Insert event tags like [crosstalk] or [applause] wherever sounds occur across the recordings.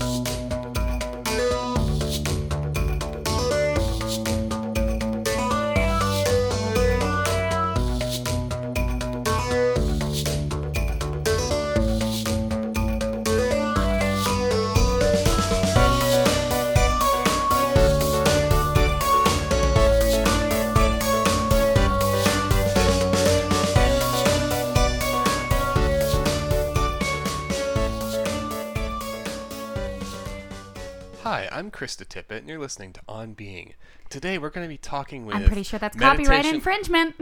Hi, I'm Krista Tippett, and you're listening to On Being. Today we're going to be talking with. I'm pretty sure that's copyright infringement.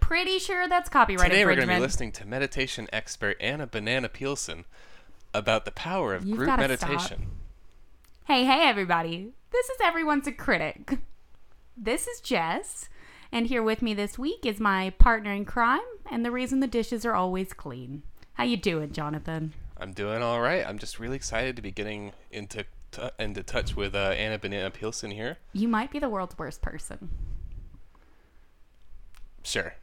Pretty sure that's copyright infringement. Today we're going to be listening to meditation expert Anna Banana Peelson about the power of You've group meditation. Hey, hey, everybody. This is Everyone's a Critic. This is Jess, and here with me this week is my partner in crime and the reason the dishes are always clean. How you doing, Jonathan? I'm doing all right. I'm just really excited to be getting into t- into touch with uh, Anna Banana Peelson here. You might be the world's worst person. Sure.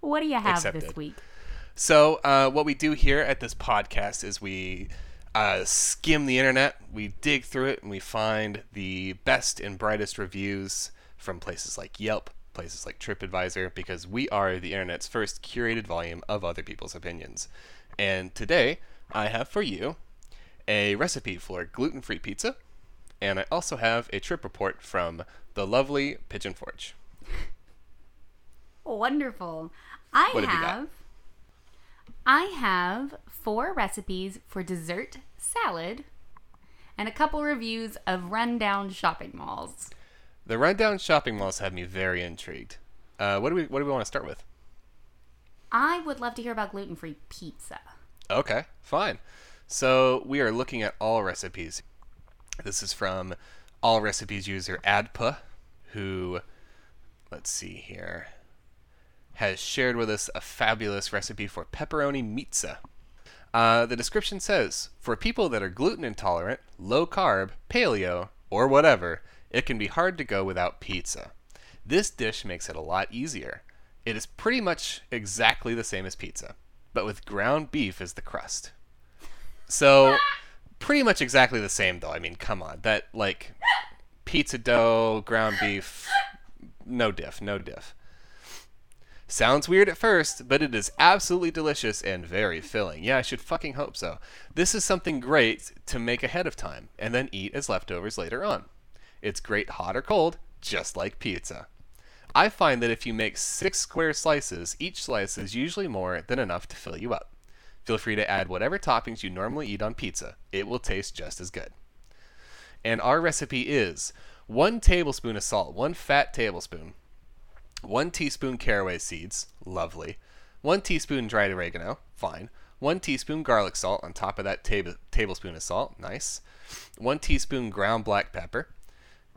What do you have this week? So, uh, what we do here at this podcast is we uh, skim the internet, we dig through it, and we find the best and brightest reviews from places like Yelp, places like TripAdvisor, because we are the internet's first curated volume of other people's opinions. And today, I have for you a recipe for gluten free pizza, and I also have a trip report from the lovely Pigeon Forge. Wonderful. I What have I have four recipes for dessert salad and a couple reviews of rundown shopping malls. The rundown shopping malls have me very intrigued. Uh, what do we What do we want to start with? I would love to hear about gluten-free pizza. Okay, fine. So we are looking at all recipes. This is from all recipes user Adpa, who, let's see here, has shared with us a fabulous recipe for pepperoni pizza. Uh, the description says For people that are gluten intolerant, low carb, paleo, or whatever, it can be hard to go without pizza. This dish makes it a lot easier. It is pretty much exactly the same as pizza, but with ground beef as the crust. So, pretty much exactly the same, though. I mean, come on. That, like, pizza dough, ground beef, no diff, no diff. Sounds weird at first, but it is absolutely delicious and very filling. Yeah, I should fucking hope so. This is something great to make ahead of time and then eat as leftovers later on. It's great hot or cold, just like pizza. I find that if you make six square slices, each slice is usually more than enough to fill you up. Feel free to add whatever toppings you normally eat on pizza. It will taste just as good. And our recipe is one tablespoon of salt, one fat tablespoon, one teaspoon caraway seeds, lovely, one teaspoon dried oregano, fine, one teaspoon garlic salt on top of that tab- tablespoon of salt, nice, one teaspoon ground black pepper,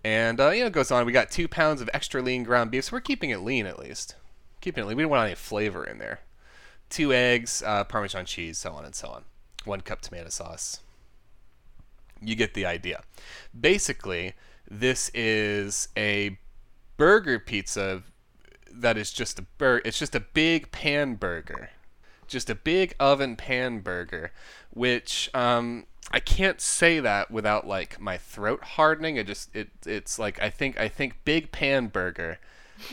and uh, you know it goes on. We got two pounds of extra lean ground beef, so we're keeping it lean at least. Keeping it lean. We don't want any flavor in there. Two eggs, uh, Parmesan cheese, so on and so on. One cup tomato sauce. You get the idea. Basically, this is a burger pizza that is just a bur- it's just a big pan burger just a big oven pan burger which um I can't say that without like my throat hardening it just it it's like I think I think big pan burger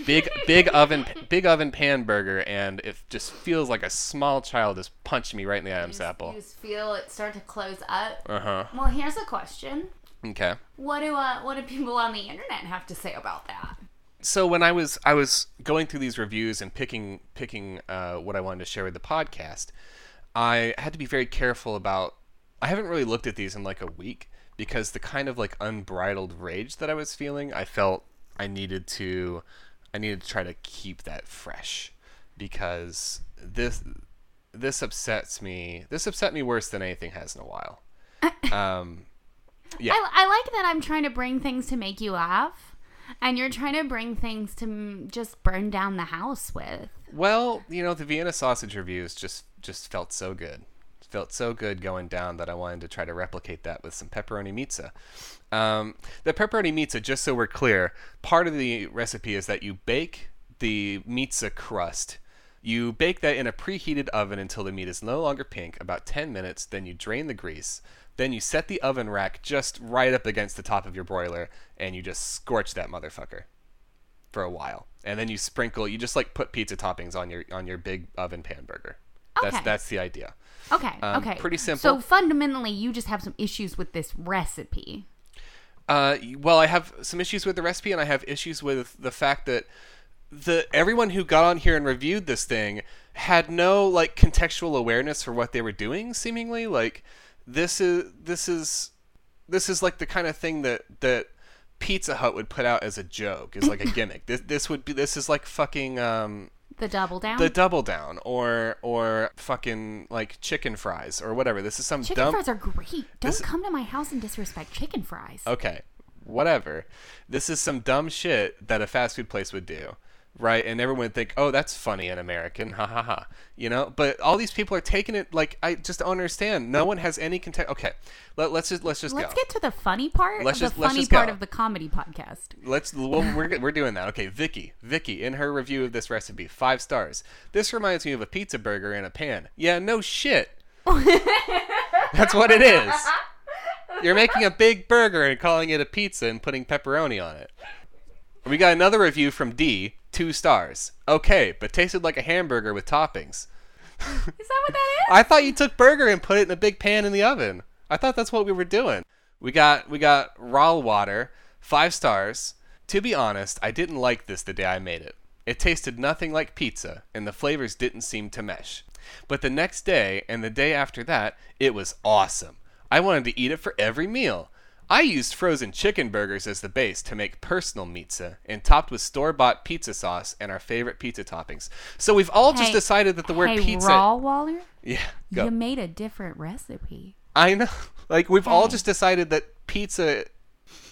big big oven big oven pan burger and it just feels like a small child is punched me right in the Adam's apple You just feel it start to close up. uh-huh Well, here's a question. okay What do uh, what do people on the internet have to say about that? so when I was I was going through these reviews and picking picking uh, what I wanted to share with the podcast, I had to be very careful about. I haven't really looked at these in like a week because the kind of like unbridled rage that I was feeling, I felt I needed to, I needed to try to keep that fresh because this this upsets me. This upset me worse than anything has in a while. [laughs] Um, yeah. I, I like that I'm trying to bring things to make you laugh, and you're trying to bring things to just burn down the house with. Well, you know, the Vienna sausage reviews just just felt so good. Felt so good going down that I wanted to try to replicate that with some pepperoni pizza. Um, the pepperoni pizza, just so we're clear, part of the recipe is that you bake the pizza crust. You bake that in a preheated oven until the meat is no longer pink, about 10 minutes. Then you drain the grease. Then you set the oven rack just right up against the top of your broiler, and you just scorch that motherfucker for a while. And then you sprinkle. You just like put pizza toppings on your on your big oven pan burger. That's Okay. that's the idea. Okay. Um, okay. pretty simple. So fundamentally, you just have some issues with this recipe. Uh, well, I have some issues with the recipe, and I have issues with the fact that the everyone who got on here and reviewed this thing had no like contextual awareness for what they were doing. Seemingly, like this is this is this is like the kind of thing that that Pizza Hut would put out as a joke, is like a [laughs] gimmick. This this would be this is like fucking um The double down. the double down or or fucking like chicken fries or whatever. This is some chicken dumb fries are great. Don't This- come to my house and disrespect chicken fries. okay, whatever. This is some dumb shit that a fast food place would do, right? And everyone would think, oh, that's funny and American, ha ha ha. You know, but all these people are taking it like I just don't understand. No one has any context. Okay, let, let's just let's just Let's go. get to the funny part Let's just- the let's funny just part go. of the comedy podcast. Let's well, we're we're doing that. Okay, Vicky, Vicky, in her review of this recipe, five stars. This reminds me of a pizza burger in a pan. Yeah, no shit. [laughs] That's what it is. You're making a big burger and calling it a pizza and putting pepperoni on it. We got another review from D, two stars. Okay, but tasted like a hamburger with toppings. [laughs] Is that what that is? I thought you took burger and put it in a big pan in the oven. I thought that's what we were doing. We got we got raw water, five stars. To be honest, I didn't like this the day I made it. It tasted nothing like pizza, and the flavors didn't seem to mesh. But the next day and the day after that, it was awesome. I wanted to eat it for every meal. I used frozen chicken burgers as the base to make personal pizza and topped with store-bought pizza sauce and our favorite pizza toppings. So we've all just decided that the word hey, pizza Raw Waller, Yeah, go. you made a different recipe. I know. [laughs] Like we've all just decided that pizza.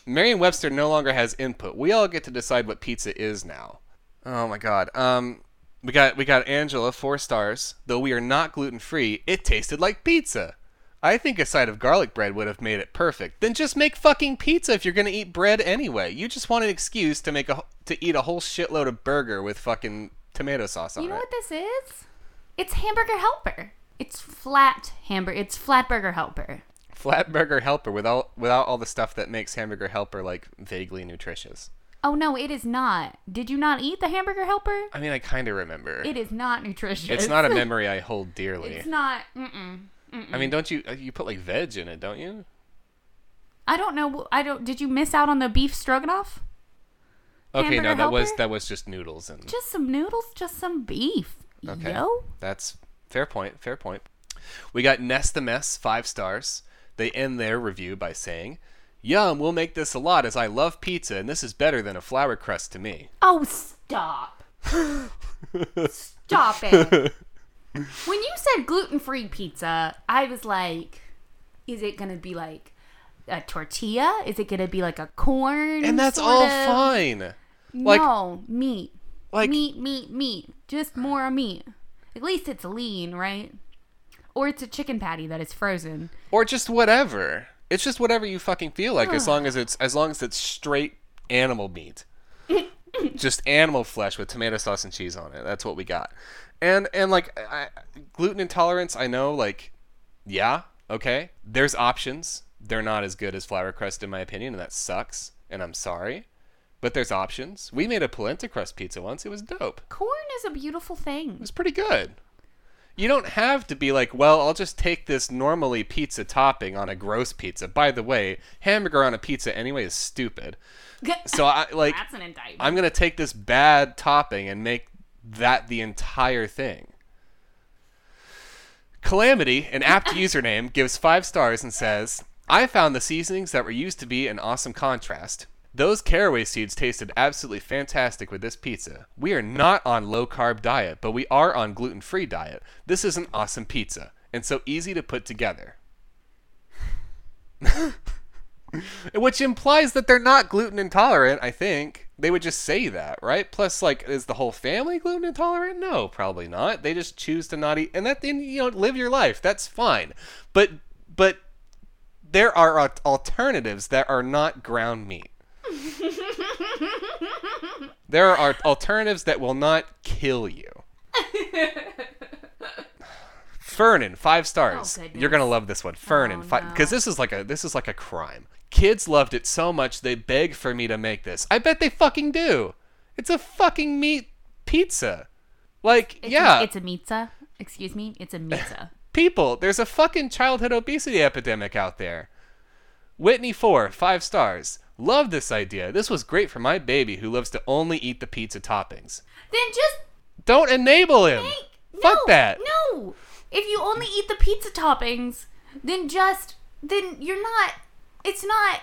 Merriam-Webster no longer has input. We all get to decide what pizza is now. Oh my god. Um, we got we got Angela four stars. Though we are not gluten free, it tasted like pizza. I think a side of garlic bread would have made it perfect. Then just make fucking pizza if you're gonna eat bread anyway. You just want an excuse to make a to eat a whole shitload of burger with fucking tomato sauce on it. You know what this is? It's Hamburger Helper. It's flat hamburger. It's flat burger helper. Flat burger helper without without all the stuff that makes hamburger helper like vaguely nutritious. Oh no, it is not. Did you not eat the hamburger helper? I mean, I kind of remember. It is not nutritious. it's not a [laughs] memory I hold dearly. It's not. Mm-mm. I mean, don't you uh, you put like veg in it, don't you? I don't know. I don't. Did you miss out on the beef stroganoff? Okay, no, that was that was just noodles and Just some noodles, just some beef. Okay. Yo. that's fair point. Fair point. We got Nest the Mess five stars. They end their review by saying, "Yum, we'll make this a lot as I love pizza and this is better than a flour crust to me." Oh, stop. [laughs] stop it. [laughs] When you said gluten free pizza, I was like, is it going to be like a tortilla? Is it going to be like a corn? And that's all of? fine. Like no, meat. like meat, meat, meat. Just more meat. At least it's lean, right? Or it's a chicken patty that is frozen. or just whatever. It's just whatever you fucking feel like, as long as it's as long as it's straight animal meat, just animal flesh with tomato sauce and cheese on it. That's what we got. And and like I, gluten intolerance, I know. Like, yeah, okay. There's options. They're not as good as flour crust in my opinion, and that sucks. And I'm sorry, but there's options. We made a polenta crust pizza once. It was dope. Corn is a beautiful thing. It was pretty good. You don't have to be like, well, I'll just take this normally pizza topping on a gross pizza. By the way, hamburger on a pizza anyway is stupid. [laughs] So I like That's an indictment. I'm going to take this bad topping and make that the entire thing. Calamity, an apt [laughs] username, gives 5 stars and says, "I found the seasonings that were used to be an awesome contrast. Those caraway seeds tasted absolutely fantastic with this pizza. We are not on low carb diet, but we are on gluten free diet. This is an awesome pizza and so easy to put together. [laughs] Which implies that they're not gluten intolerant, I think. They would just say that, right? Plus, like, is the whole family gluten intolerant? No, probably not. They just choose to not eat, and that then you know live your life. That's fine. But but there are alternatives that are not ground meat. There are alternatives that will not kill you. Fernan, five stars. Oh, You're gonna love this one, Fernan, Oh, five no. because this is like a this is like a crime. Kids loved it so much they begged for me to make this. I bet they fucking do. It's a fucking meat pizza. Like It's yeah, A, it's a pizza. Excuse me. It's a pizza. [laughs] people, there's a fucking childhood obesity epidemic out there. Whitney four, five stars. Love this idea. This was great for my baby who loves to only eat the pizza toppings. then just Don't enable him. make. Fuck no, that. No. If you only eat the pizza toppings, then just then you're not. It's not.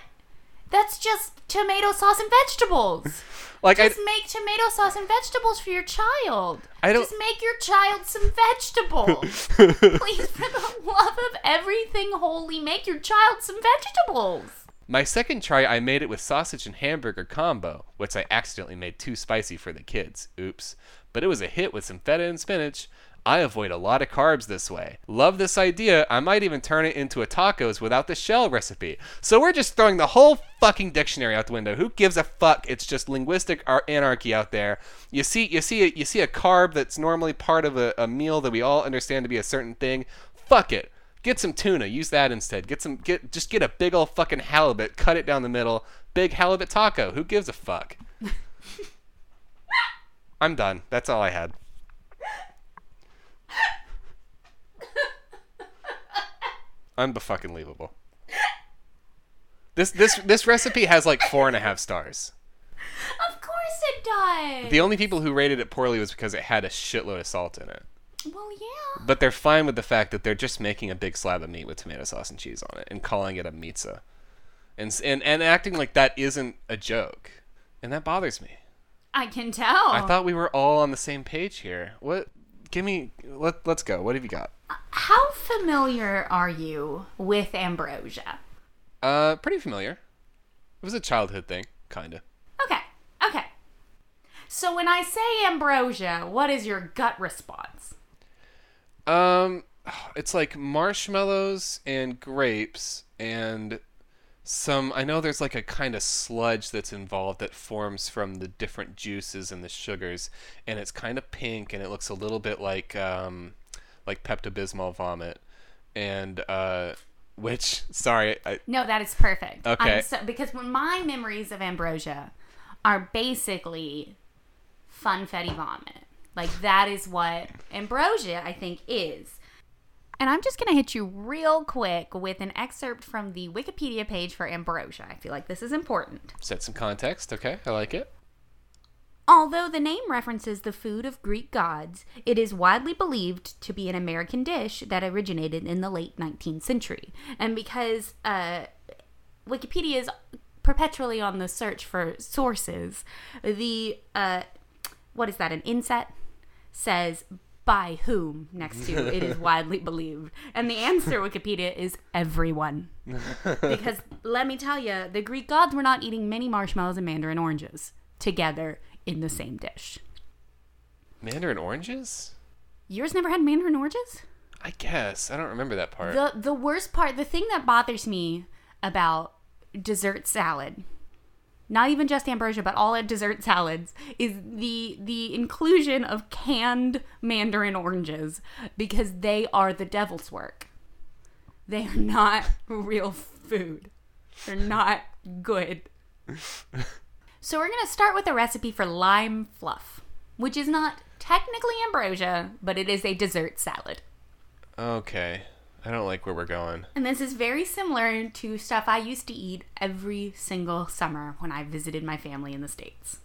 That's just tomato sauce and vegetables. [laughs] Like I, Just make tomato sauce and vegetables for your child. I don't- Just make your child some vegetables. [laughs] Please, for the love of everything holy, make your child some vegetables. My second try, I made it with sausage and hamburger combo, which I accidentally made too spicy for the kids. Oops. But it was a hit with some feta and spinach. I avoid a lot of carbs this way. Love this idea. I might even turn it into a tacos without the shell recipe. So we're just throwing the whole fucking dictionary out the window. Who gives a fuck? It's just linguistic ar- anarchy out there. You see, you see, a, you see a carb that's normally part of a, a meal that we all understand to be a certain thing. Fuck it. Get some tuna. Use that instead. Get some. Get just get a big old fucking halibut. Cut it down the middle. Big halibut taco. Who gives a fuck? [laughs] I'm done. That's all I had. Unfucking believable. This this this recipe has like four and a half stars. Of course it does. The only people who rated it poorly was because it had a shitload of salt in it. Well, yeah. But they're fine with the fact that they're just making a big slab of meat with tomato sauce and cheese on it and calling it a pizza, and and and acting like that isn't a joke, and that bothers me. I can tell. I thought we were all on the same page here. What? Give me. Let Let's go. What have you got? How familiar are you with ambrosia? Uh, pretty familiar. It was a childhood thing, kinda. Okay. Okay. So when I say ambrosia, what is your gut response? Um, it's like marshmallows and grapes and some. I know there's like a kind of sludge that's involved that forms from the different juices and the sugars, and it's kind of pink and it looks a little bit like um, like Pepto Bismol vomit, and uh, which [laughs] sorry, I, No, that is perfect. Okay. So, because when my memories of ambrosia are basically funfetti vomit. Like that is what ambrosia I think is. And I'm just going to hit you real quick with an excerpt from the Wikipedia page for ambrosia. I feel like this is important. set some context. Okay, I like it. Although the name references the food of Greek gods, it is widely believed to be an American dish that originated in the late 19th century. And because uh, Wikipedia is perpetually on the search for sources, the uh, what is that? An inset says by whom next to [laughs] it is widely believed, and the answer Wikipedia is everyone. [laughs] because let me tell you, the Greek gods were not eating many marshmallows and mandarin oranges together in the same dish. Mandarin oranges? Yours never had mandarin oranges? I guess I don't remember that part. The the worst part, the thing that bothers me about dessert salad, not even just ambrosia, but all at dessert salads, is the the inclusion of canned mandarin oranges because they are the devil's work. They are not [laughs] real food. They're not good. [laughs] So we're gonna start with a recipe for lime fluff, which is not technically ambrosia, but it is a dessert salad. okay, I don't like where we're going. And this is very similar to stuff I used to eat every single summer when I visited my family in the States.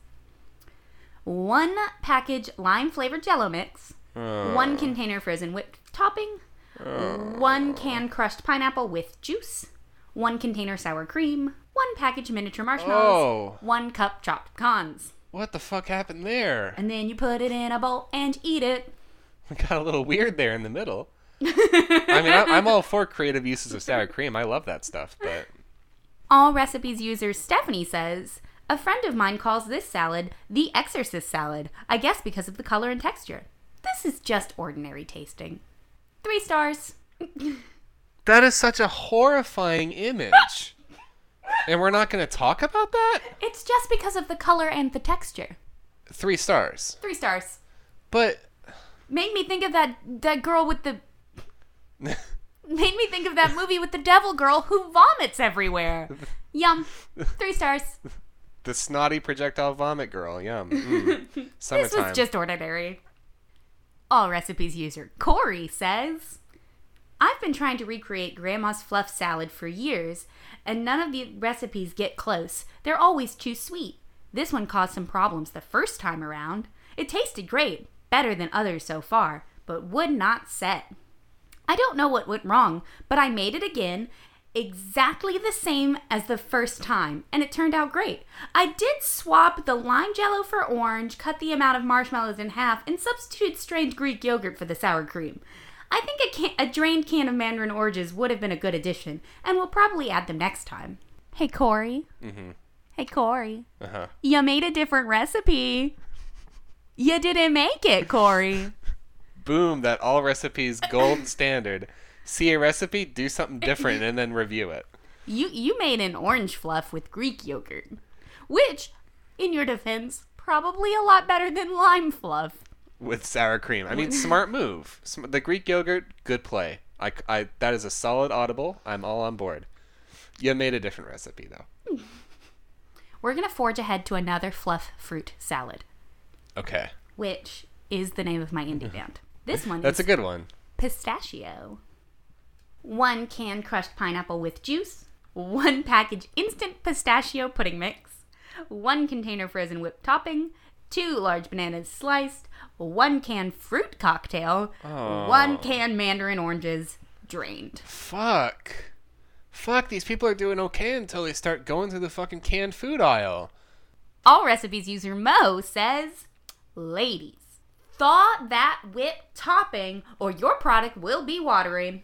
One package lime flavored jello mix, oh. one container frozen whipped topping, oh. one can crushed pineapple with juice, one container sour cream, one package miniature marshmallows, Oh. one cup chopped pecans. What the fuck happened there? And then you put it in a bowl and eat it. [laughs] We got a little weird there in the middle. I mean, I, [laughs] I'm all for creative uses of sour cream. I love that stuff, but All recipes user Stephanie says, a friend of mine calls this salad the exorcist salad, I guess because of the color and texture. This is just ordinary tasting. Three stars. [laughs] that is such a horrifying image. and we're not going to talk about that? It's just because of the color and the texture. Three stars. Three stars. But Made me think of that that girl with the [laughs] Made me think of that movie with the devil girl who vomits everywhere. Yum. Three stars. The snotty projectile vomit girl. Yum. Mm. [laughs] This was just ordinary. All recipes user Corey says, I've been trying to recreate Grandma's fluff salad for years, and none of the recipes get close. They're always too sweet. This one caused some problems the first time around. It tasted great, better than others so far, but would not set. I don't know what went wrong, but I made it again exactly the same as the first time, and it turned out great. I did swap the lime jello for orange, cut the amount of marshmallows in half, and substituted strained Greek yogurt for the sour cream. I think a, can- a drained can of mandarin oranges would have been a good addition, and we'll probably add them next time. Hey, Corey. Mm-hmm. Hey, Corey. Uh huh. You made a different recipe. You didn't make it, Corey. [laughs] Boom! That all recipes gold standard. See a recipe, do something different, and then review it. You you made an orange fluff with Greek yogurt, which, in your defense, probably a lot better than lime fluff. with sour cream. I mean, smart [laughs] move. The Greek yogurt, good play. I, I, that is a solid audible. I'm all on board. You made a different recipe though. [laughs] We're gonna forge ahead to another fluff fruit salad, Okay, which is the name of my indie band. This one that's is a good one. pistachio. One can crushed pineapple with juice, one package instant pistachio pudding mix, one container frozen whipped topping, two large bananas sliced, one can fruit cocktail, one oh. can mandarin oranges drained. Fuck. Fuck. These people are doing okay until they start going through the fucking canned food aisle. All recipes user Mo says, Ladies, thaw that whipped topping or your product will be watery.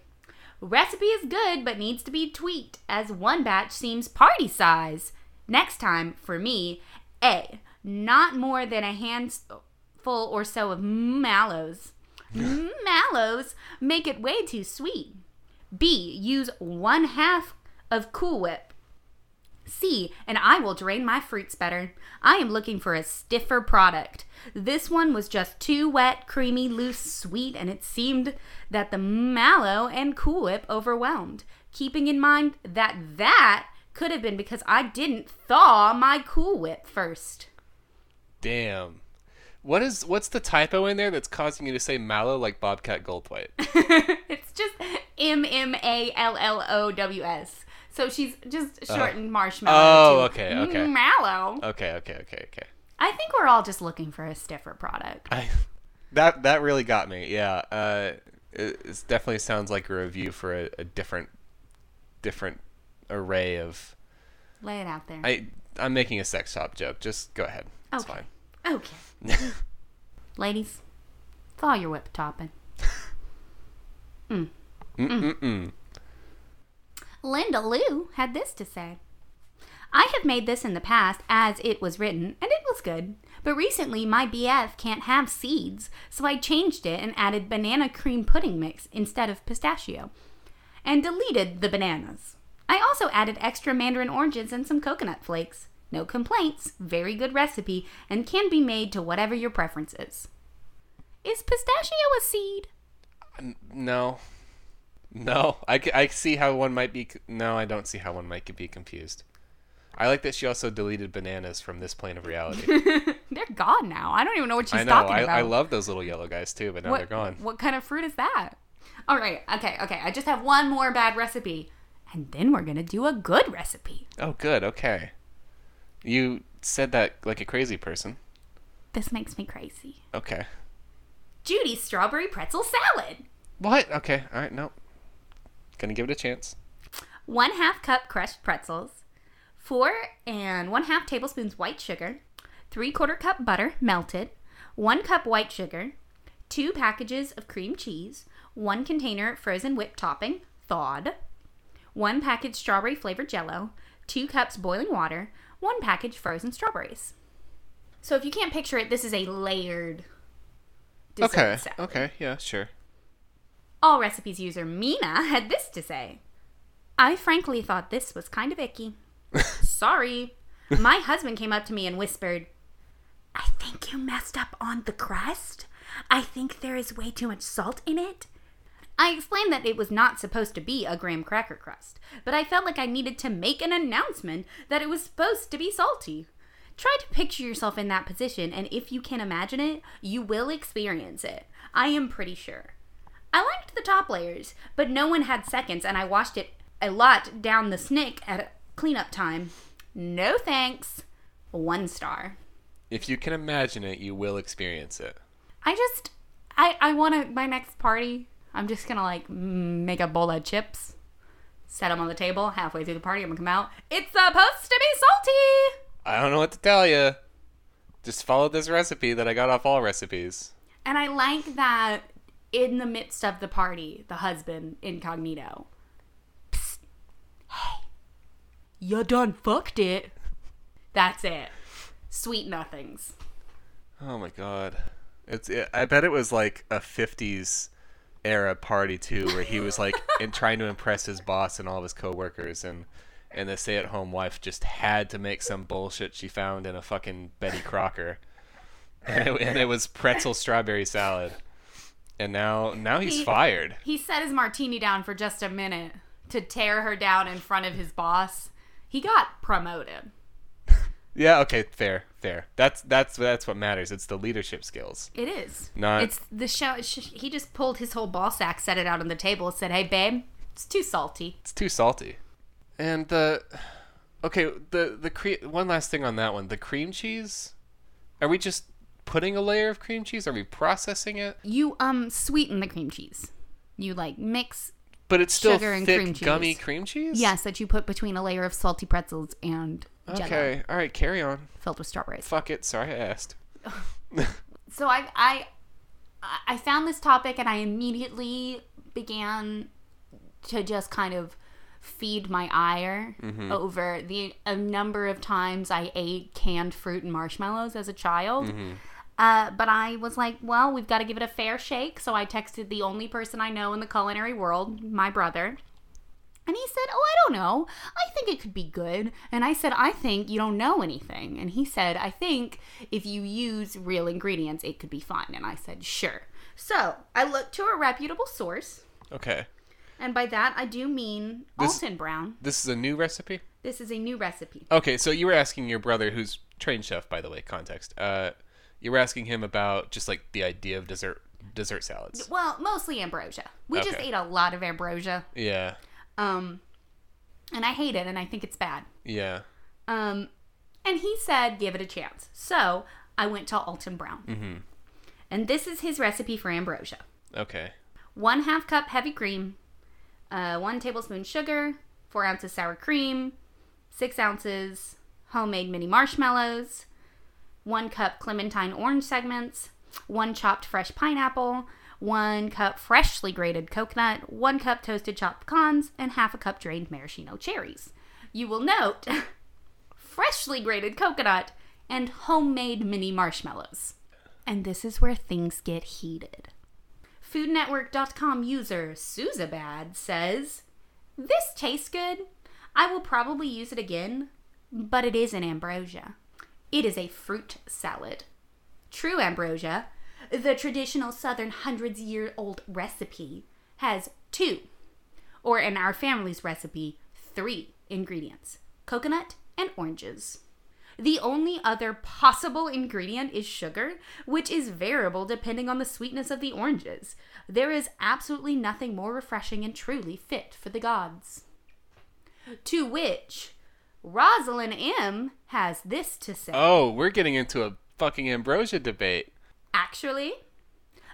Recipe is good but needs to be tweaked as one batch seems party size. Next time, for me, A, not more than a handful or so of mallows. [laughs] mallows make it way too sweet. B, use one half of Cool Whip. C, and I will drain my fruits better. I am looking for a stiffer product. This one was just too wet, creamy, loose, sweet, and it seemed that the mallow and Cool Whip overwhelmed. Keeping in mind that that could have been because I didn't thaw my Cool Whip first. Damn. What is what's the typo in there that's causing you to say mallow like Bobcat Goldthwait? [laughs] it's just M M A L L O W S. So she's just uh, shortened marshmallow. Oh, to okay, okay. Mm, mallow. Okay, okay, okay, okay. I think we're all just looking for a stiffer product. I, [laughs] that that really got me. Yeah, uh, it, it definitely sounds like a review for a, a different different array of. Lay it out there. I I'm making a sex shop joke. Just go ahead. It's Okay. Okay. [laughs] Ladies, thaw your whip topping. [laughs] fine. Mm. Mm-mm-mm. Linda Lou had this to say. I have made this in the past as it was written, and it was good. But recently, my BF can't have seeds, so I changed it and added banana cream pudding mix instead of pistachio, and deleted the bananas. I also added extra mandarin oranges and some coconut flakes. No complaints, very good recipe, and can be made to whatever your preference is. Is pistachio a seed? No. No, I, I see how one might be. No, I don't see how one might be confused. I like that she also deleted bananas from this plane of reality. [laughs] They're gone now. I don't even know what she's I know. talking I, about. I love those little yellow guys too, but now what, they're gone. What kind of fruit is that? All right. Okay. Okay. I just have one more bad recipe, and then we're gonna do a good recipe. Oh, good. Okay. You said that like a crazy person. This makes me crazy. Okay. Judy's strawberry pretzel salad. What? Okay. All right. No. Gonna give it a chance. One half cup crushed pretzels, four and one half tablespoons white sugar, three quarter cup butter melted, one cup white sugar, two packages of cream cheese, one container frozen whipped topping, thawed, one package strawberry flavored jello, two cups boiling water, one package frozen strawberries. So if you can't picture it, this is a layered dessert Okay. salad. Okay. Yeah. Sure. All recipes user Mina had this to say I frankly thought this was kind of icky. [laughs] Sorry. My husband came up to me and whispered, I think you messed up on the crust. I think there is way too much salt in it. I explained that it was not supposed to be a graham cracker crust, but I felt like I needed to make an announcement that it was supposed to be salty. Try to picture yourself in that position, and if you can imagine it, you will experience it. I am pretty sure. I liked the top layers, but no one had seconds, and I washed it a lot down the snick at cleanup time. No thanks. One star. If you can imagine it, you will experience it. I just, I, I want to, my next party, I'm just gonna like mm, make a bowl of chips, set them on the table. Halfway through the party, I'm gonna come out. It's supposed to be salty! I don't know what to tell you. Just follow this recipe that I got off all recipes. And I like that in the midst of the party, the husband, incognito. Psst. Hey, you done fucked it. That's it. Sweet nothings. Oh my god. It's it, I bet it was like a 50s era party too where he was like in [laughs] trying to impress his boss and all of his coworkers and and the stay-at-home wife just had to make some bullshit she found in a fucking Betty Crocker. And it, and it was pretzel strawberry salad. And now now he's He- fired. He set his martini down for just a minute to tear her down in front of his boss. He got promoted. [laughs] Yeah, okay, fair, fair. That's that's that's what matters. It's the leadership skills. It is. Not- It's the show. sh- He just pulled his whole ball sack, set it out on the table, and said, "Hey, babe, it's too salty." It's too salty. And the okay, the the cre- one last thing on that one, the cream cheese. Are we just putting a layer of cream cheese? Are we processing it? You um sweeten the cream cheese. You like mix But it's still Sugar and thick, cream cheese. gummy cream cheese. yes that you put between a layer of salty pretzels and jello Okay. All right. Carry on. filled with strawberries. Fuck it. Sorry, I asked. [laughs] So I I I found this topic and I immediately began to just kind of feed my ire over the a number of times I ate canned fruit and marshmallows as a child. Uh, but I was like, well, we've got to give it a fair shake. So I texted the only person I know in the culinary world, my brother. And he said, Oh, I don't know. I think it could be good. And I said, I think you don't know anything. And he said, I think if you use real ingredients, it could be fine. And I said, Sure. So I looked to a reputable source. Okay. And by that, I do mean This- Alton Brown. This is a new recipe. This is a new recipe. Okay, so you were asking your brother, who's trained chef, by the way. Context. Uh, you were asking him about just like the idea of dessert dessert salads. Well, mostly ambrosia. We just ate a lot of ambrosia. Yeah. Um, and I hate it, and I think it's bad. Yeah. Um, and he said, give it a chance. So I went to Alton Brown. Mm-hmm. And this is his recipe for ambrosia Okay. one half cup heavy cream, uh, one tablespoon sugar, four ounces sour cream, six ounces homemade mini marshmallows, one cup clementine orange segments, one chopped fresh pineapple, one cup freshly grated coconut, one cup toasted chopped pecans, and half a cup drained maraschino cherries. You will note [laughs] freshly grated coconut and homemade mini marshmallows. And this is where things get heated. FoodNetwork.com user Suzabad says, This tastes good. I will probably use it again, but it is an ambrosia. It is a fruit salad. True ambrosia, the traditional southern hundreds year old recipe, has two, or in our family's recipe, three ingredients coconut and oranges. The only other possible ingredient is sugar, which is variable depending on the sweetness of the oranges. There is absolutely nothing more refreshing and truly fit for the gods. To which Rosalind M has this to say. Oh, we're getting into a fucking ambrosia debate. Actually,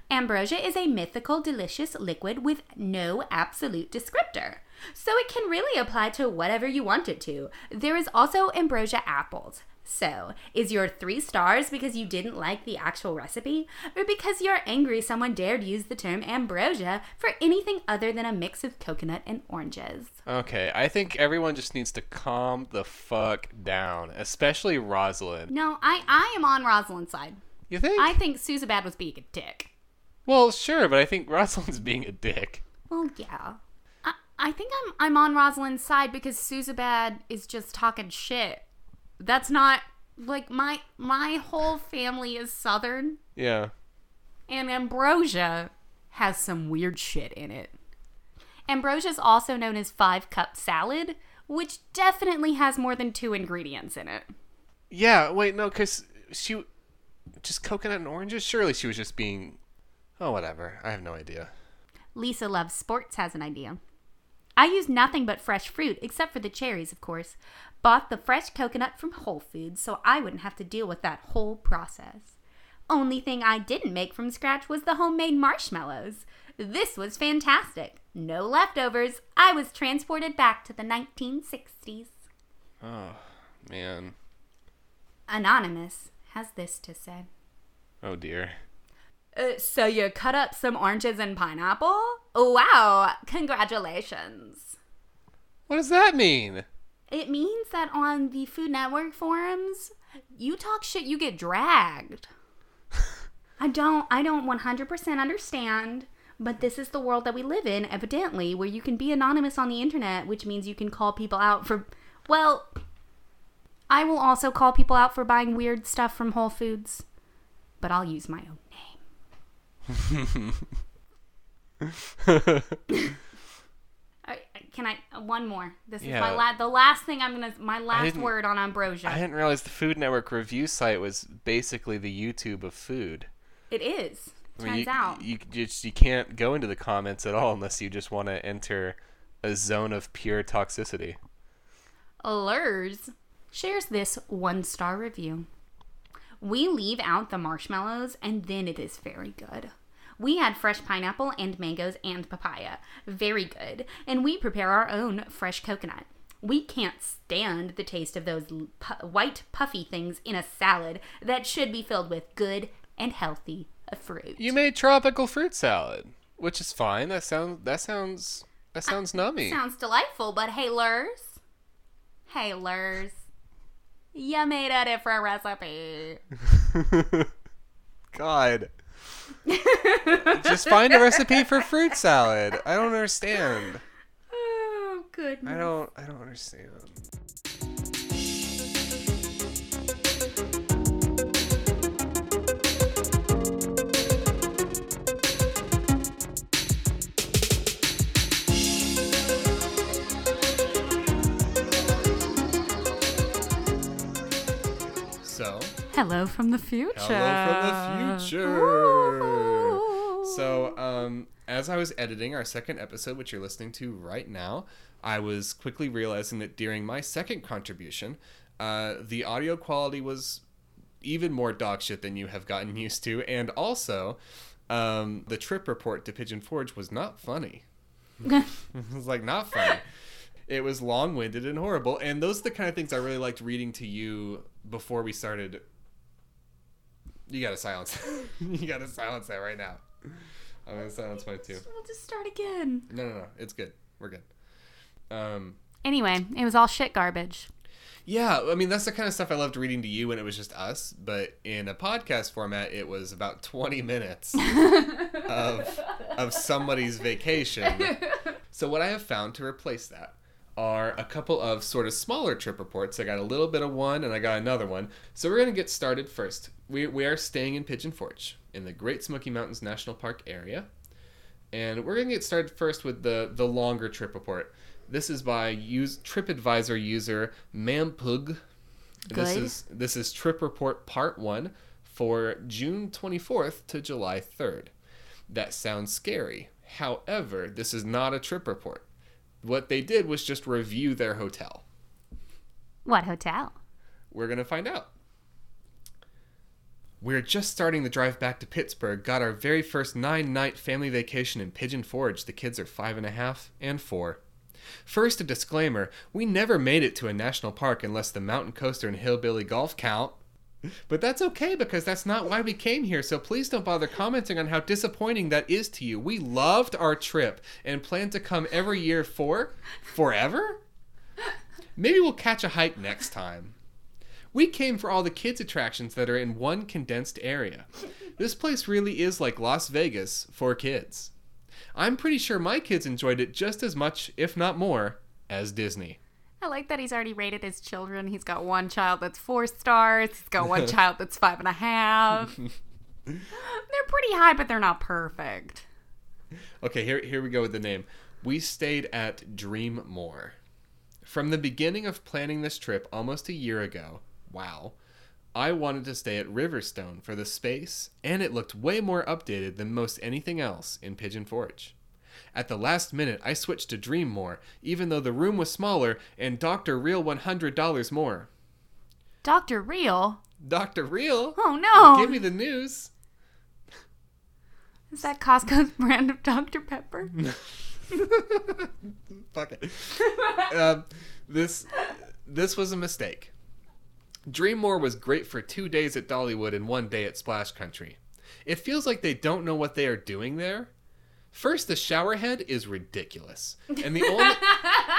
ambrosia is a mythical, delicious liquid with no absolute descriptor. So it can really apply to whatever you want it to. There is also ambrosia apples. So, is your three stars because you didn't like the actual recipe, or because you're angry someone dared use the term ambrosia for anything other than a mix of coconut and oranges? Okay, I think everyone just needs to calm the fuck down, especially Rosalind. No, I, I am on Rosalind's side. You think? I think Susabad was being a dick. Well, sure, but I think Rosalind's [laughs] being a dick. Well, yeah. I, I think I'm I'm on Rosalind's side because Susabad is just talking shit. That's not like my my whole family is southern Yeah. and ambrosia has some weird shit in it. Ambrosia is also known as five cup salad, which definitely has more than two ingredients in it. Yeah, wait, no, because she. Just coconut and oranges? Surely she was just being. Oh, whatever. I have no idea. Lisa Loves Sports has an idea. I use nothing but fresh fruit, except for the cherries, of course. Bought the fresh coconut from Whole Foods so I wouldn't have to deal with that whole process. Only thing I didn't make from scratch was the homemade marshmallows. This was fantastic. No leftovers. I was transported back to the 1960s. Oh, man. Anonymous has this to say. Oh, dear. Uh, so you cut up some oranges and pineapple? Wow, congratulations. What does that mean? It means that on the Food Network forums, you talk shit, you get dragged. [laughs] I don't I don't 100% understand, but this is the world that we live in evidently where you can be anonymous on the internet, which means you can call people out for well, I will also call people out for buying weird stuff from Whole Foods, but I'll use my own name. [laughs] I- uh, Can I uh, one more? This is my Yeah. la- the last thing I'm gonna my last word on ambrosia. I didn't realize the Food Network review site was basically the YouTube of food. It is. I Turns mean, you, out. you just you can't go into the comments at all unless you just want to enter a zone of pure toxicity. Lurs shares this one star review. We leave out the marshmallows and then it is very good. We had fresh pineapple and mangoes and papaya. Very good. And we prepare our own fresh coconut. We can't stand the taste of those pu- white puffy things in a salad that should be filled with good and healthy fruit. You made tropical fruit salad, which is fine. That sounds that sounds that sounds nummy. Sounds delightful, but hey, Lurs. Hey, Lurs. You made a different recipe. [laughs] God. Just find a recipe for fruit salad. I don't understand. Oh, goodness. I don't I don't understand. Hello from the future. Hello from the future. So, um, as I was editing our second episode, which you're listening to right now, I was quickly realizing that during my second contribution, uh, the audio quality was even more dog shit than you have gotten used to, and also, um, the trip report to Pigeon Forge was not funny. [laughs] [laughs] it was like not funny. It was long winded and horrible, and those are the kind of things I really liked reading to you before we started you gotta silence. [laughs] you gotta silence that right now. I'm gonna silence mine too. we'll just start again. No, no, no. It's good. We're good. Um, Anyway, it was all shit garbage. yeah, I mean that's the kind of stuff I loved reading to you when it was just us. But in a podcast format, it was about 20 minutes [laughs] of of somebody's vacation. So what I have found to replace that are a couple of sort of smaller trip reports. I got a little bit of one and I got another one. So we're gonna get started first. We we are staying in Pigeon Forge in the Great Smoky Mountains National Park area. And we're gonna get started first with the the longer trip report. This is by use TripAdvisor user Mampug. Good. This is this is trip report part one for June 24th to July 3rd. That sounds scary. However, this is not a trip report. What they did was just review their hotel. What hotel? We're going to find out. We're just starting the drive back to Pittsburgh. Got our very first nine night family vacation in Pigeon Forge. The kids are five and a half and four. First, a disclaimer we never made it to a national park unless the mountain coaster and hillbilly golf count. But that's okay because that's not why we came here, so please don't bother commenting on how disappointing that is to you. We loved our trip and plan to come every year for forever? Maybe we'll catch a hike next time. We came for all the kids' attractions that are in one condensed area. This place really is like Las Vegas for kids. I'm pretty sure my kids enjoyed it just as much, if not more, as Disney. I like that he's already rated his children. He's got one child that's four stars. He's got one [laughs] child that's five and a half. [laughs] they're pretty high, but they're not perfect. Okay, here here we go with the name. We stayed at Dreammore. From the beginning of planning this trip almost a year ago, wow, I wanted to stay at Riverstone for the space, and it looked way more updated than most anything else in Pigeon Forge. At the last minute, I switched to Dreammore, even though the room was smaller and Dr. Real $100 more. Dr. Real? Dr. Real? Oh no. Give me the news. Is that Costco's [laughs] brand of Dr. Pepper? [laughs] Fuck it. um, this this was a mistake. Dreammore was great for two days at Dollywood and one day at Splash Country. It feels like they don't know what they are doing there. First, the shower head is ridiculous, and the only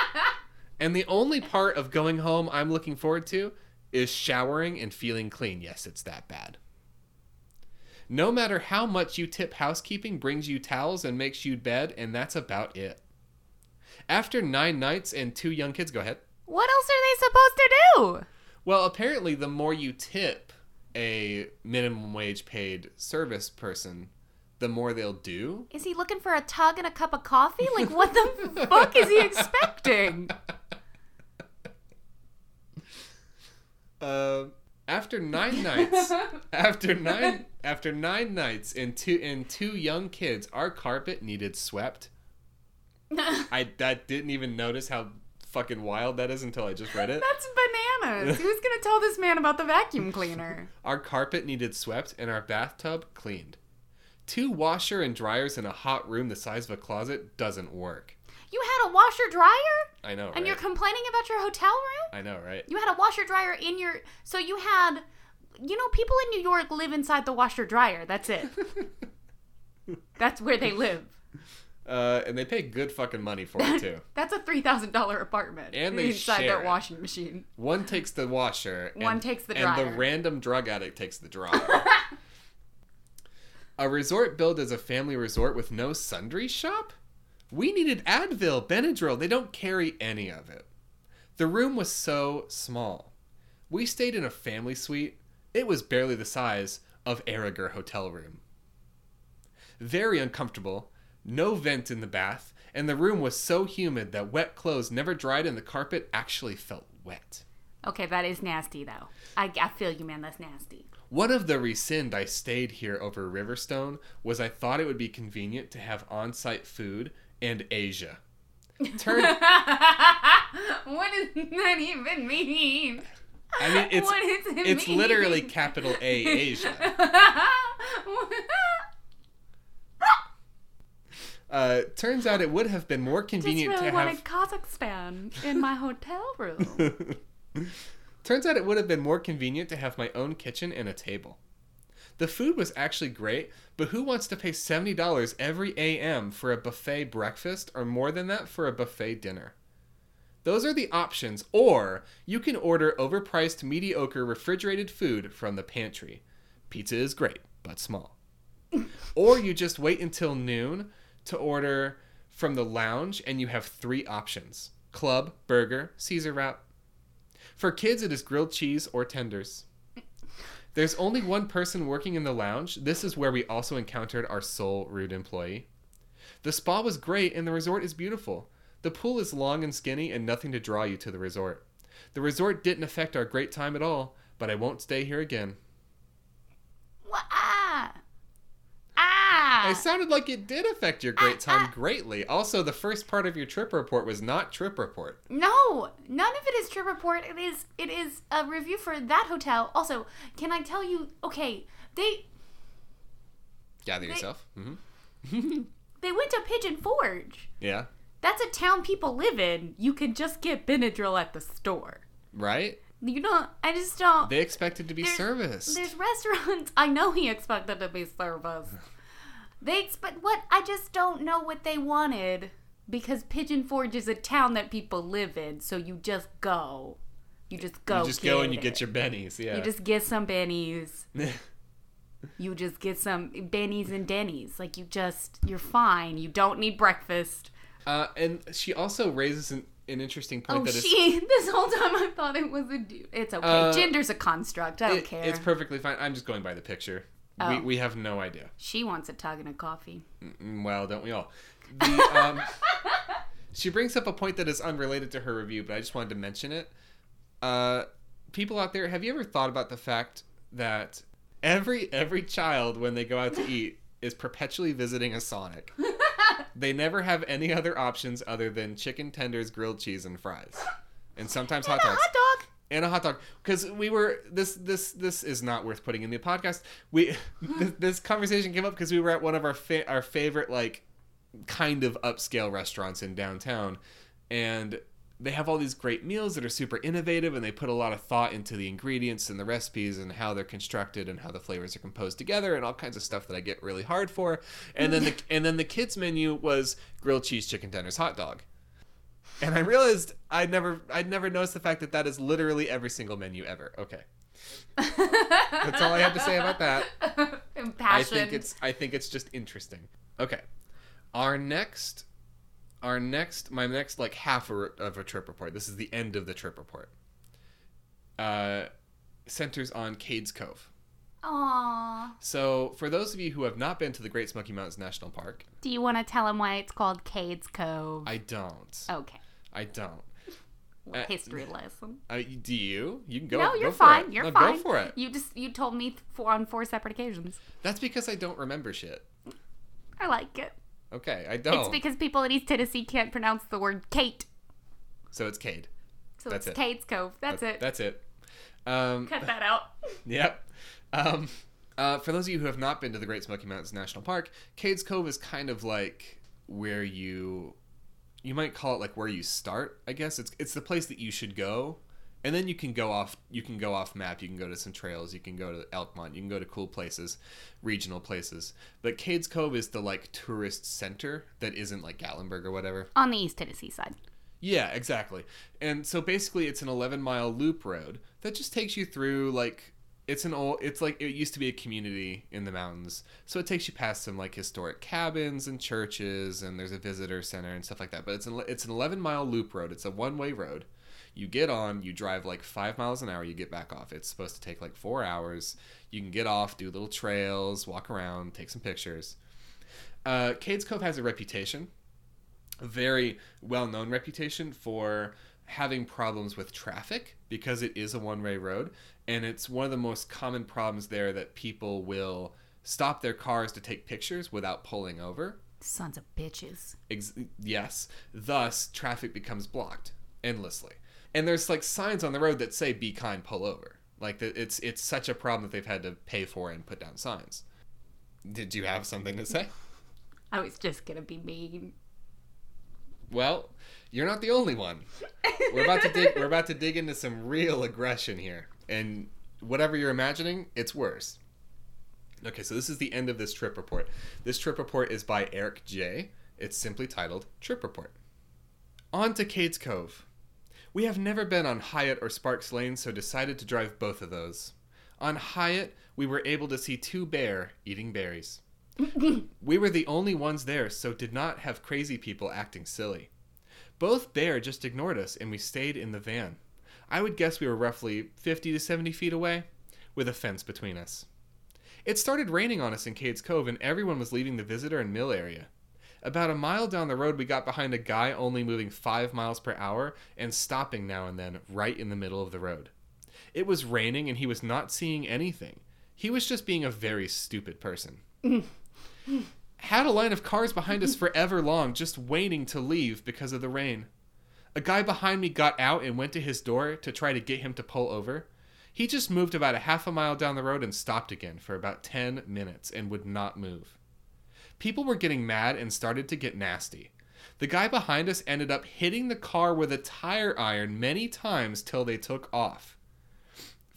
[laughs] and the only part of going home I'm looking forward to is showering and feeling clean. Yes, it's that bad. No matter how much you tip housekeeping brings you towels and makes you bed, and that's about it. After nine nights and two young kids, go ahead. What else are they supposed to do? Well, apparently, the more you tip a minimum wage paid service person, the more they'll do. Is he looking for a tug and a cup of coffee? Like, what the [laughs] fuck is he expecting? Uh, after nine nights, after nine, after nine nights and two and two young kids, our carpet needed swept. [laughs] I that didn't even notice how fucking wild that is until I just read it. That's bananas. [laughs] Who's gonna tell this man about the vacuum cleaner? Our carpet needed swept and our bathtub cleaned. Two washer and dryers in a hot room the size of a closet doesn't work. You had a washer dryer? I know, And right? you're complaining about your hotel room? I know, right? You had a washer dryer in your. So you had. You know, people in New York live inside the washer dryer. That's it. [laughs] That's where they live. Uh, and they pay good fucking money for it too. [laughs] That's a three thousand dollar apartment. And they inside share their washing machine. One takes the washer. One and- takes the And the random drug addict takes the dryer. [laughs] a resort billed as a family resort with no sundry shop? We needed Advil, Benadryl. They don't carry any of it. The room was so small. We stayed in a family suite. It was barely the size of Arager hotel room. Very uncomfortable, no vent in the bath, and the room was so humid that wet clothes never dried and the carpet actually felt wet. Okay, that is nasty though. I, I feel you, man. That's nasty. One of the rescind I stayed here over Riverstone was I thought it would be convenient to have on site food and Asia. Turn, [laughs] what does that even mean? I mean, it's it it's mean? literally capital A Asia. [laughs] Uh, turns out it would have been more Just convenient really to wanted have. Kazakhstan in my hotel room. [laughs] Turns out it would have been more convenient to have my own kitchen and a table. The food was actually great, but who wants to pay $70 every AM for a buffet breakfast or more than that for a buffet dinner? Those are the options, or you can order overpriced, mediocre refrigerated food from the pantry. Pizza is great, but small. [laughs] or you just wait until noon to order from the lounge and you have three options club, burger, Caesar wrap. For kids, it is grilled cheese or tenders. There's only one person working in the lounge. This is where we also encountered our sole rude employee. The spa was great and the resort is beautiful. The pool is long and skinny and nothing to draw you to the resort. The resort didn't affect our great time at all, but I won't stay here again. Wha- ah. Ah. It sounded like it did affect your great time greatly. Also, the first part of your trip report was not trip report. No, none of it is trip report. It is it is a review for that hotel. Also, can I tell you? Okay, they Gather yourself. hmm [laughs] they went to Pigeon Forge. Yeah. That's a town people live in. You can just get Benadryl at the store. Right? You don't. I just don't. They expected to be There's- serviced. There's restaurants. [laughs] I know he expected to be serviced. [laughs] They expect what? I just don't know what they wanted because Pigeon Forge is a town that people live in. So you just go. You just go. you just go and you it. get your bennies. Yeah. You just get some bennies. [laughs] You just get some bennies and dennies. Like you just, you're fine. You don't need breakfast. uh, and she also raises an, an interesting point Oh, that is she. [laughs] This whole time I thought it was a dude. It's okay. Uh, Gender's a construct. I don't it- care. it's perfectly fine. I'm just going by the picture. Oh. We, we have no idea. She wants a tug and a coffee. Mm, Well, don't we all? The, [laughs] um, she brings up a point that is unrelated to her review, but I just wanted to mention it. Uh, people out there, have you ever thought about the fact that every every child when they go out to eat is perpetually visiting a Sonic? [laughs] they never have any other options other than chicken tenders, grilled cheese, and fries, and sometimes hot dogs Hot dog. And a hot dog. Because we were this this this is not worth putting in the podcast. We [laughs] this, this conversation came up because we were at one of our fa- our favorite like kind of upscale restaurants in downtown and they have all these great meals that are super innovative and they put a lot of thought into the ingredients and the recipes and how they're constructed and how the flavors are composed together and all kinds of stuff that I get really hard for. And then the and then the kids menu was grilled cheese chicken tenders hot dog and I realized I never I'd never noticed the fact that that is literally every single menu ever. Okay. That's all I have to say about that. [laughs] I think it's I think it's just interesting. Okay. Our next our next my next like half of a trip report. This is the end of the trip report. Uh centers on Cades Cove. Aww. So, for those of you who have not been to the Great Smoky Mountains National Park, Do you want to tell them why it's called Cade's Cove? I don't. okay. I don't. Uh, History lesson. Uh, do you? You can go. no, you're for fine. You're No, fine. Go for it. You just you told me four, on four separate occasions. That's because I don't remember shit. I like it. Okay, I don't. It's because people in East Tennessee can't pronounce the word Kate, so it's Cade. so That's it's it. Cade's Cove. That's That- it. That's it. Um, Cut that out. [laughs] yep. Um, uh, for those of you who have not been to the Great Smoky Mountains National Park, Cades Cove is kind of like where you, you might call it like where you start. I guess it's it's the place that you should go, and then you can go off. You can go off map. You can go to some trails. You can go to Elkmont. You can go to cool places, regional places. But Cades Cove is the like tourist center that isn't like Gatlinburg or whatever. On the East Tennessee side. Yeah, exactly. And so basically, it's an 11 mile loop road that just takes you through like it's an old. It's like it used to be a community in the mountains, so it takes you past some like historic cabins and churches, and there's a visitor center and stuff like that. But it's an it's an 11 mile loop road. It's a one way road. You get on, you drive like five miles an hour, you get back off. It's supposed to take like four hours. You can get off, do little trails, walk around, take some pictures. Uh, Cades Cove has a reputation a very well known reputation for having problems with traffic because it is a one way road. And it's one of the most common problems there that people will stop their cars to take pictures without pulling over. Sons of bitches. Ex- yes. Thus, traffic becomes blocked endlessly. And there's like signs on the road that say "Be kind, pull over." Like it's it's such a problem that they've had to pay for and put down signs. Did you have something to say? [laughs] I was just gonna be mean. Well, you're not the only one. We're about to dig. We're about to dig into some real aggression here, and whatever you're imagining, it's worse. Okay, so this is the end of this trip report. This trip report is by Eric J. It's simply titled "Trip Report." On to Cades Cove. We have never been on Hyatt or Sparks Lane, so decided to drive both of those. On Hyatt, we were able to see two bear eating berries. [laughs] We were the only ones there, so did not have crazy people acting silly. Both bear just ignored us, and we stayed in the van. I would guess we were roughly 50 to 70 feet away, with a fence between us. It started raining on us in Cades Cove, and everyone was leaving the visitor and mill area. About a mile down the road, we got behind a guy only moving 5 miles per hour and stopping now and then right in the middle of the road. It was raining, and he was not seeing anything. He was just being a very stupid person [laughs] had a line of cars behind us forever long, just waiting to leave because of the rain. A guy behind me got out and went to his door to try to get him to pull over. He just moved about a half a mile down the road and stopped again for about 10 minutes and would not move. People were getting mad and started to get nasty. The guy behind us ended up hitting the car with a tire iron many times till they took off.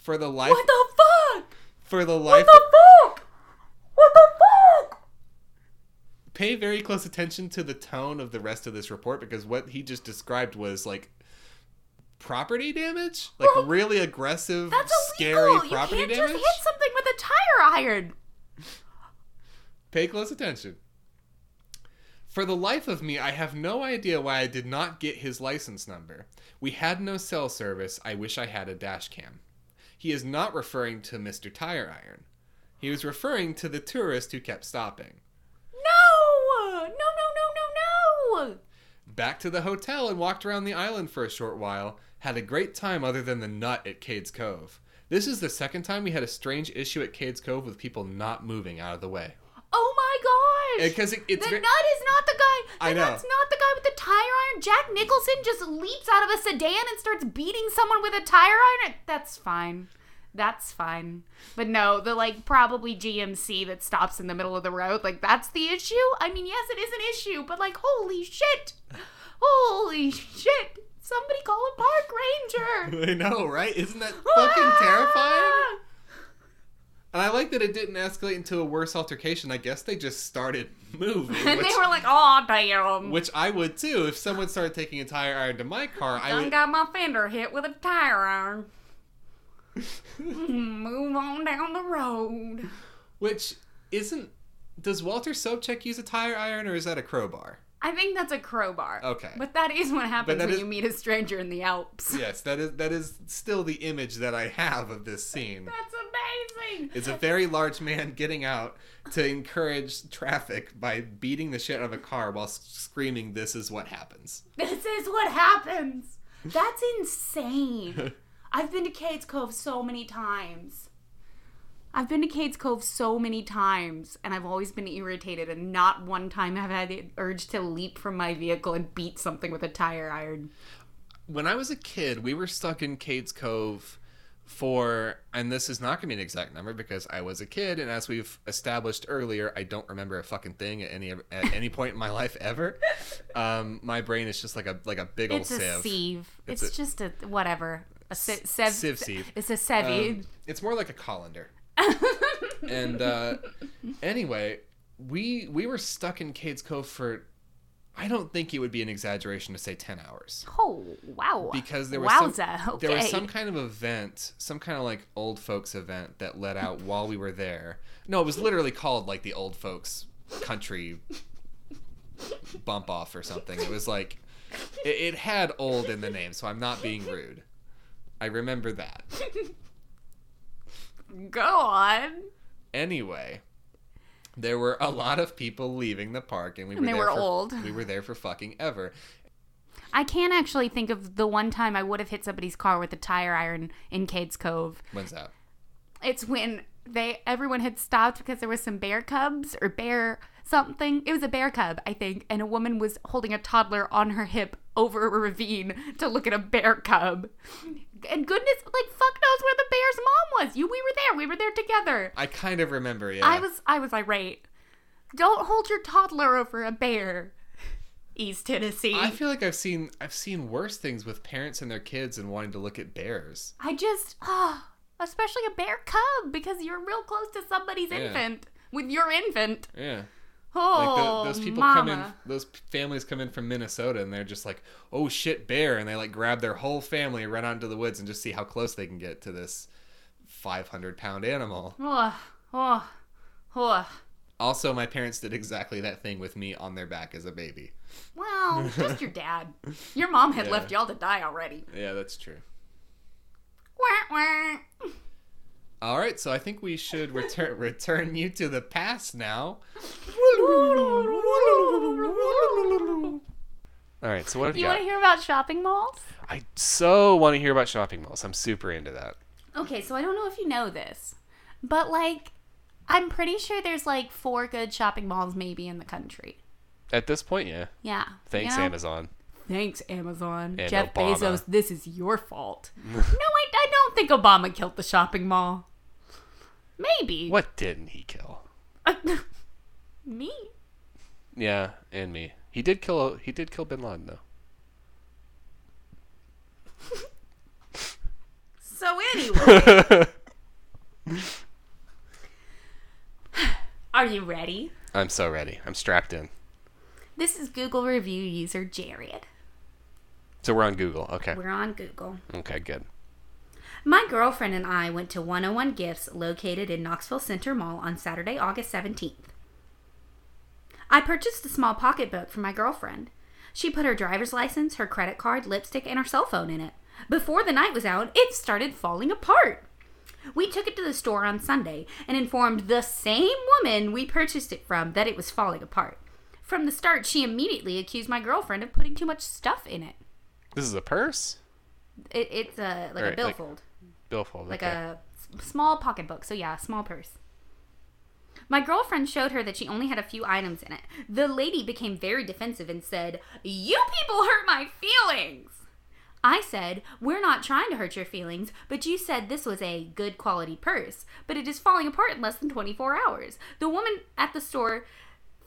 For the life What the fuck? for the life What the fuck? What the fuck? Pay very close attention to the tone of the rest of this report because what he just described was like property damage, like Well, really aggressive, That's scary illegal. property you can't damage. just hit something with a tire iron. Pay close attention. For the life of me, I have no idea why I did not get his license number. We had no cell service. I wish I had a dash cam. He is not referring to Mr. Tire Iron. He was referring to the tourist who kept stopping. No! No, no, no, no, no! Back to the hotel and walked around the island for a short while. Had a great time other than the nut at Cades Cove. This is the second time we had a strange issue at Cades Cove with people not moving out of the way. Oh my gosh! Because it, it's the very, nut is not the guy. The I know. nut's not the guy with the tire iron. Jack Nicholson just leaps out of a sedan and starts beating someone with a tire iron. That's fine. That's fine. But no, the like probably GMC that stops in the middle of the road, like that's the issue. I mean, yes, it is an issue, but like, holy shit, holy shit! Somebody call a park ranger. [laughs] I know, right? Isn't that [laughs] ah! fucking terrifying? And I like that it didn't escalate into a worse altercation. I guess they just started [laughs] moving, And which, they were like, "Oh damn." which I would too. If someone started taking a tire iron to my car, I would. got my fender hit with a tire iron. Mm-hmm. Move on down the road. Which isn't. Does Walter Sobchak use a tire iron or is that a crowbar? I think that's a crowbar. Okay. But that is what happens when is- you meet a stranger in the Alps. [laughs] Yes, that is that is still the image that I have of this scene. That's amazing. It's a very large man getting out to encourage traffic by beating the shit out of a car while screaming, "This is what happens." This is what happens. That's insane. [laughs] I've been to Cades Cove so many times. I've been to Cades Cove so many times, and I've always been irritated, and not one time have I had the urge to leap from my vehicle and beat something with a tire iron. when I was a kid, we were stuck in Cades Cove for, and this is not going to be an exact number because I was a kid, and as we've established earlier, I don't remember a fucking thing at any at any point in my life ever. [laughs] Um, my brain is just like a like a big old It's a sieve. sieve. It's, It's a- just a whatever. A sev- sieve sieve. It's a sevy. Um, it's more like a colander. [laughs] and uh, anyway, we we were stuck in Cades Cove for. I don't think it would be an exaggeration to say ten hours. oh wow! because there was some, Okay. there was some kind of event, some kind of like old folks event that let out while we were there. No, it was literally called like the old folks country bump off or something. It was like it, it had old in the name, so I'm not being rude. I remember that. [laughs] Go on. Anyway, there were a lot of people leaving the park, and we were they there were for, old. We were there for fucking ever. I can't actually think of the one time I would have hit somebody's car with a tire iron in Cades Cove. When's that? It's when they everyone had stopped because there was some bear cubs or bear something. It was a bear cub, I think, and a woman was holding a toddler on her hip over a ravine to look at a bear cub. And goodness, like fuck knows where the bear's mom was. You, we were there. We were there together. I kind of remember. Yeah, I was, I was irate. Don't hold your toddler over a bear. East Tennessee. I feel like I've seen I've seen worse things with parents and their kids and wanting to look at bears. I just, ah, especially a bear cub because you're real close to somebody's Yeah. infant with your infant. Yeah. Oh, Like the, oh, those people mama. come in, those families come in from Minnesota, and they're just like, "Oh shit, bear!" and they like grab their whole family, and run out into the woods, and just see how close they can get to this 500 pound animal. Oh, oh, oh. Also, my parents did exactly that thing with me on their back as a baby. Well, [laughs] just your dad. Your mom had Yeah. left y'all to die already. Yeah, that's true. Wah, wah. All right, so I think we should return [laughs] return you to the past now. All right, so what have You you want to hear about shopping malls? I so want to hear about shopping malls. I'm super into that. Okay, so I don't know if you know this, but like, I'm pretty sure there's like four good shopping malls maybe in the country. At this point, yeah. Yeah. Thanks, you know? Amazon. Thanks, Amazon. And Jeff Obama. Bezos, this is your fault. [laughs] no, I, I don't think Obama killed the shopping mall. Maybe. What didn't he kill? [laughs] Me? Yeah, and me. He did kill. He did kill Bin Laden though. [laughs] So, anyway, [laughs] are you ready? I'm so ready. I'm strapped in. This is Google review user Jared. So we're on Google. Okay. We're on Google. Okay. Good. My girlfriend and I went to 101 Gifts located in Knoxville Center Mall on Saturday, August 17th. I purchased a small pocketbook for my girlfriend. She put her driver's license, her credit card, lipstick, and her cell phone in it. Before the night was out, it started falling apart. We took it to the store on Sunday and informed the same woman we purchased it from that it was falling apart. From the start, she immediately accused my girlfriend of putting too much stuff in it. This is a purse? it it's a like a billfold. like- billfold. Like okay. a small pocketbook. So yeah, small purse. My girlfriend showed her that she only had a few items in it. The lady became very defensive and said, "You people hurt my feelings." I said, "We're not trying to hurt your feelings, but you said this was a good quality purse, but it is falling apart in less than 24 hours." The woman at the store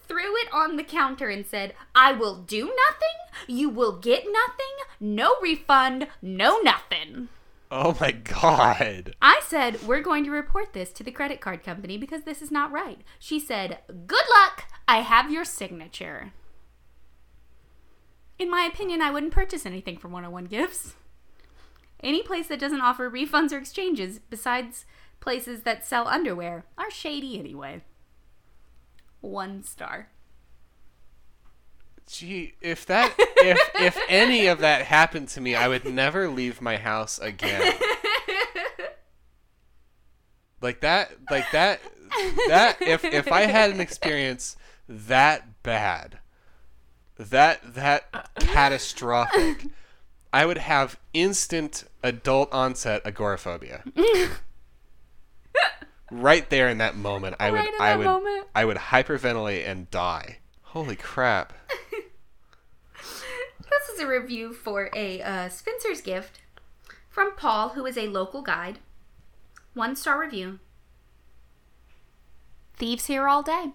threw it on the counter and said, "I will do nothing. You will get nothing. No refund, no nothing." Oh my god. I said, We're going to report this to the credit card company because this is not right. She said, Good luck. I have your signature. In my opinion, I wouldn't purchase anything from 101 Gifts. Any place that doesn't offer refunds or exchanges, besides places that sell underwear, are shady anyway. One star. Gee, if that if if any of that happened to me, I would never leave my house again. Like that like that that if if I had an experience that bad, that that catastrophic, I would have instant adult onset agoraphobia. right there in that moment, I would Right in I would moment. I would hyperventilate and die. Holy crap. [laughs] This is a review for a uh, Spencer's gift from Paul, who is a local guide. One star review. Thieves here all day.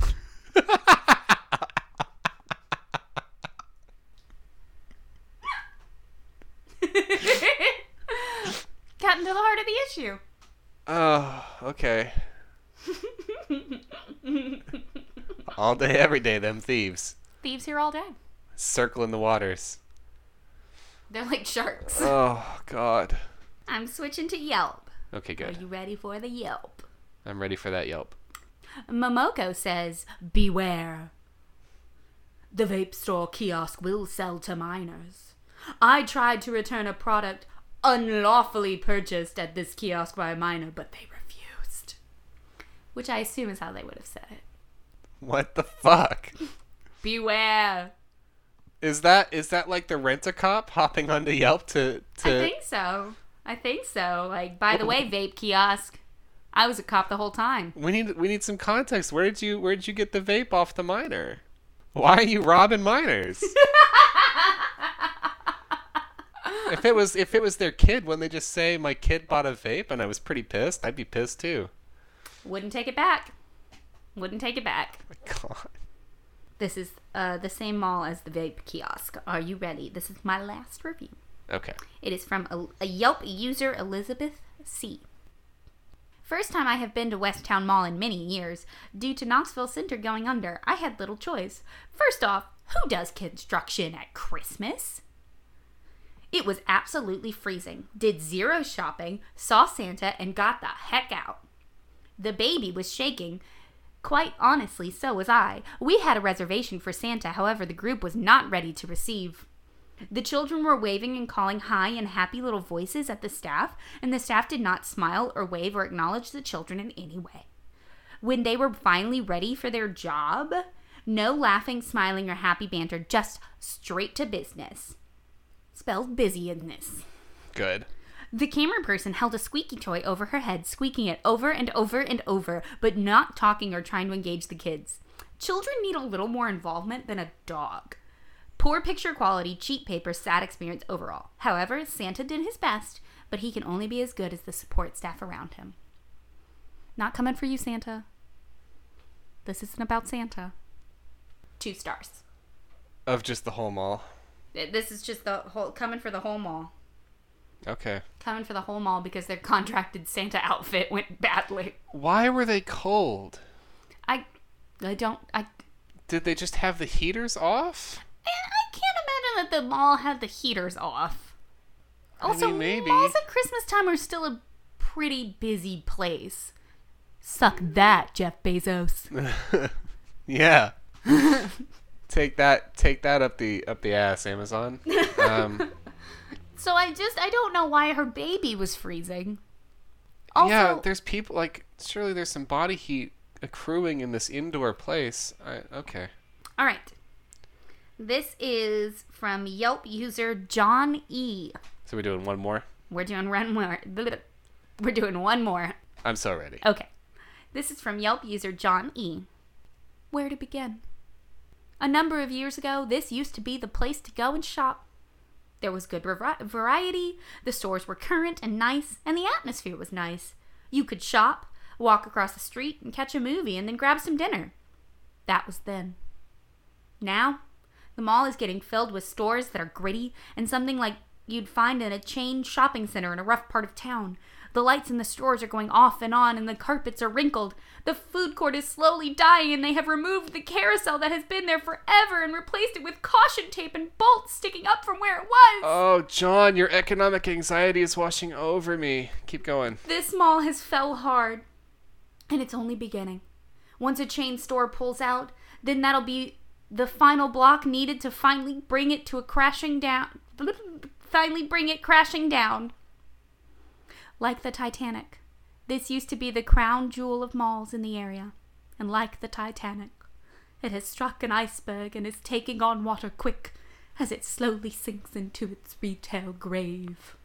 [laughs] [laughs] Got into the heart of the issue. Oh, okay. [laughs] all day, every day, them thieves Thieves here all day. circling the waters. They're like sharks. Oh God. I'm switching to Yelp. Okay, good. Are you ready for the Yelp? I'm ready for that Yelp. Momoko says, Beware. The vape store kiosk will sell to minors. I tried to return a product unlawfully purchased at this kiosk by a minor, but they. Which I assume is how they would have said it. What the fuck? [laughs] Beware. Is that is that like the rent a cop hopping onto Yelp to to? I think so. I think so. Like, by the way, vape kiosk. I was a cop the whole time. we need we need some context. Where did you where did you get the vape off the miner? Why are you robbing minors? [laughs] if it was if it was their kid, when they just say my kid bought a vape and I was pretty pissed, I'd be pissed too. Wouldn't take it back. Wouldn't take it back. my God. This is uh, the same mall as the vape kiosk. Are you ready? This is my last review. Okay. It is from a, a Yelp user, Elizabeth C. First time I have been to West Town Mall in many years. Due to Knoxville Center going under, I had little choice. First off, who does construction at Christmas? It was absolutely freezing. Did zero shopping, saw Santa, and got the heck out. The baby was shaking. Quite honestly, so was I. We had a reservation for Santa, however, the group was not ready to receive. The children were waving and calling high and happy little voices at the staff, and the staff did not smile or wave or acknowledge the children in any way. When they were finally ready for their job, no laughing, smiling, or happy banter, just straight to business. Spelled busy in this. Good. The camera person held a squeaky toy over her head, squeaking it over and over and over, but not talking or trying to engage the kids. Children need a little more involvement than a dog. Poor picture quality, cheap paper, sad experience overall. However, Santa did his best, but he can only be as good as the support staff around him. Not coming for you, Santa. This isn't about Santa. Two stars. Of just the whole mall. This is just the whole coming for the whole mall. Okay. Coming for the whole mall because their contracted Santa outfit went badly. Why were they cold? I I don't I Did they just have the heaters off? I can't imagine that the mall had the heaters off. Also, mean, maybe. malls at Christmas time are still a pretty busy place. Suck that, Jeff Bezos. [laughs] yeah. [laughs] take that take that up the up the ass, Amazon. Um, [laughs] So I just I don't know why her baby was freezing. Also, yeah, there's people like surely there's some body heat accruing in this indoor place. I, okay. all right. This is from Yelp user John E. So we're doing one more. We're doing one more. [laughs] We're doing one more. I'm so ready. Okay. This is from Yelp user John E. Where to begin? A number of years ago, this used to be the place to go and shop. There was good vari- variety, the stores were current and nice, and the atmosphere was nice. You could shop, walk across the street, and catch a movie, and then grab some dinner. That was then. Now, the mall is getting filled with stores that are gritty and something like you'd find in a chain shopping center in a rough part of town. The lights in the stores are going off and on, and the carpets are wrinkled. The food court is slowly dying, and they have removed the carousel that has been there forever and replaced it with caution tape and bolts sticking up from where it was. Oh, John, your economic anxiety is washing over me. Keep going. This mall has fell hard, and it's only beginning. Once a chain store pulls out, then that'll be the final block needed to finally bring it to a crashing down. Finally, bring it crashing down. Like the Titanic, this used to be the crown jewel of malls in the area, and like the Titanic, it has struck an iceberg and is taking on water quick as it slowly sinks into its retail grave.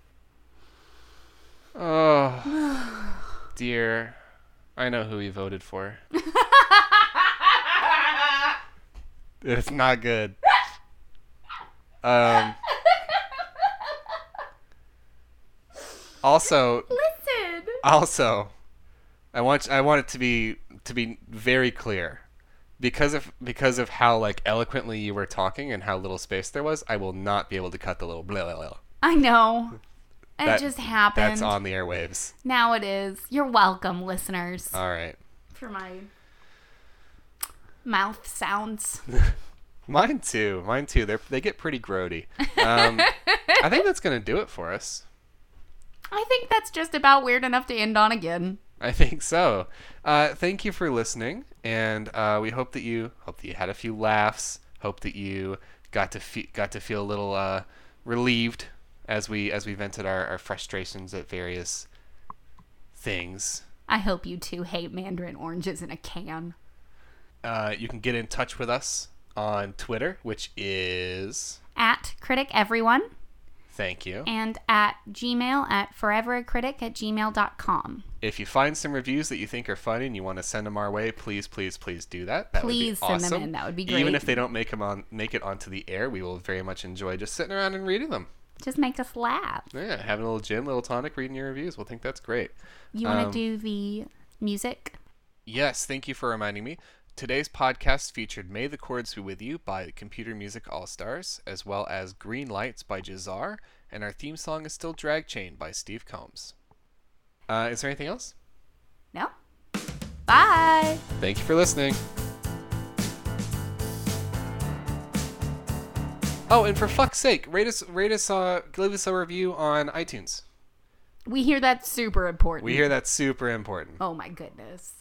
Oh, [sighs] dear. I know who he voted for. [laughs] it's not good. Um. Also, Listen! also, I want I want it to be to be very clear, because of because of how like eloquently you were talking and how little space there was. I will not be able to cut the little blah blah blah. I know. It just happened. That's on the airwaves. Now it is. You're welcome, listeners, All right. for my mouth sounds. [laughs] Mine too. Mine too. They they get pretty grody. Um, I think that's gonna do it for us. I think that's just about weird enough to end on again. I think so. Uh, thank you for listening, and uh, we hope that you hope that you had a few laughs. Hope that you got to fe- got to feel a little uh, relieved as we as we vented our, our frustrations at various things. I hope you too hate mandarin oranges in a can. Uh, you can get in touch with us on Twitter, which is At critic everyone thank you. and at gmail at foreveracritic at gmail.com. If you find some reviews that you think are funny and you want to send them our way, please, please, please do that. That Please would be send them in. That would be great. Even if they don't make them on, make it onto the air, we will very much enjoy just sitting around and reading them. Just make us laugh. Yeah, having a little gin, little tonic, reading your reviews. We'll think that's great. You want to Um, do the music? Yes, thank you for reminding me. Today's podcast featured May the Chords Be With You by Computer Music All Stars, as well as Green Lights by Jazar, and our theme song is still Drag Chain by Steve Combs. Uh, is there anything else? No? Bye! Thank you for listening. Oh, and for fuck's sake, rate us, rate us, uh, leave us a review on iTunes. We hear that's super important. We hear that's super important. Oh my goodness.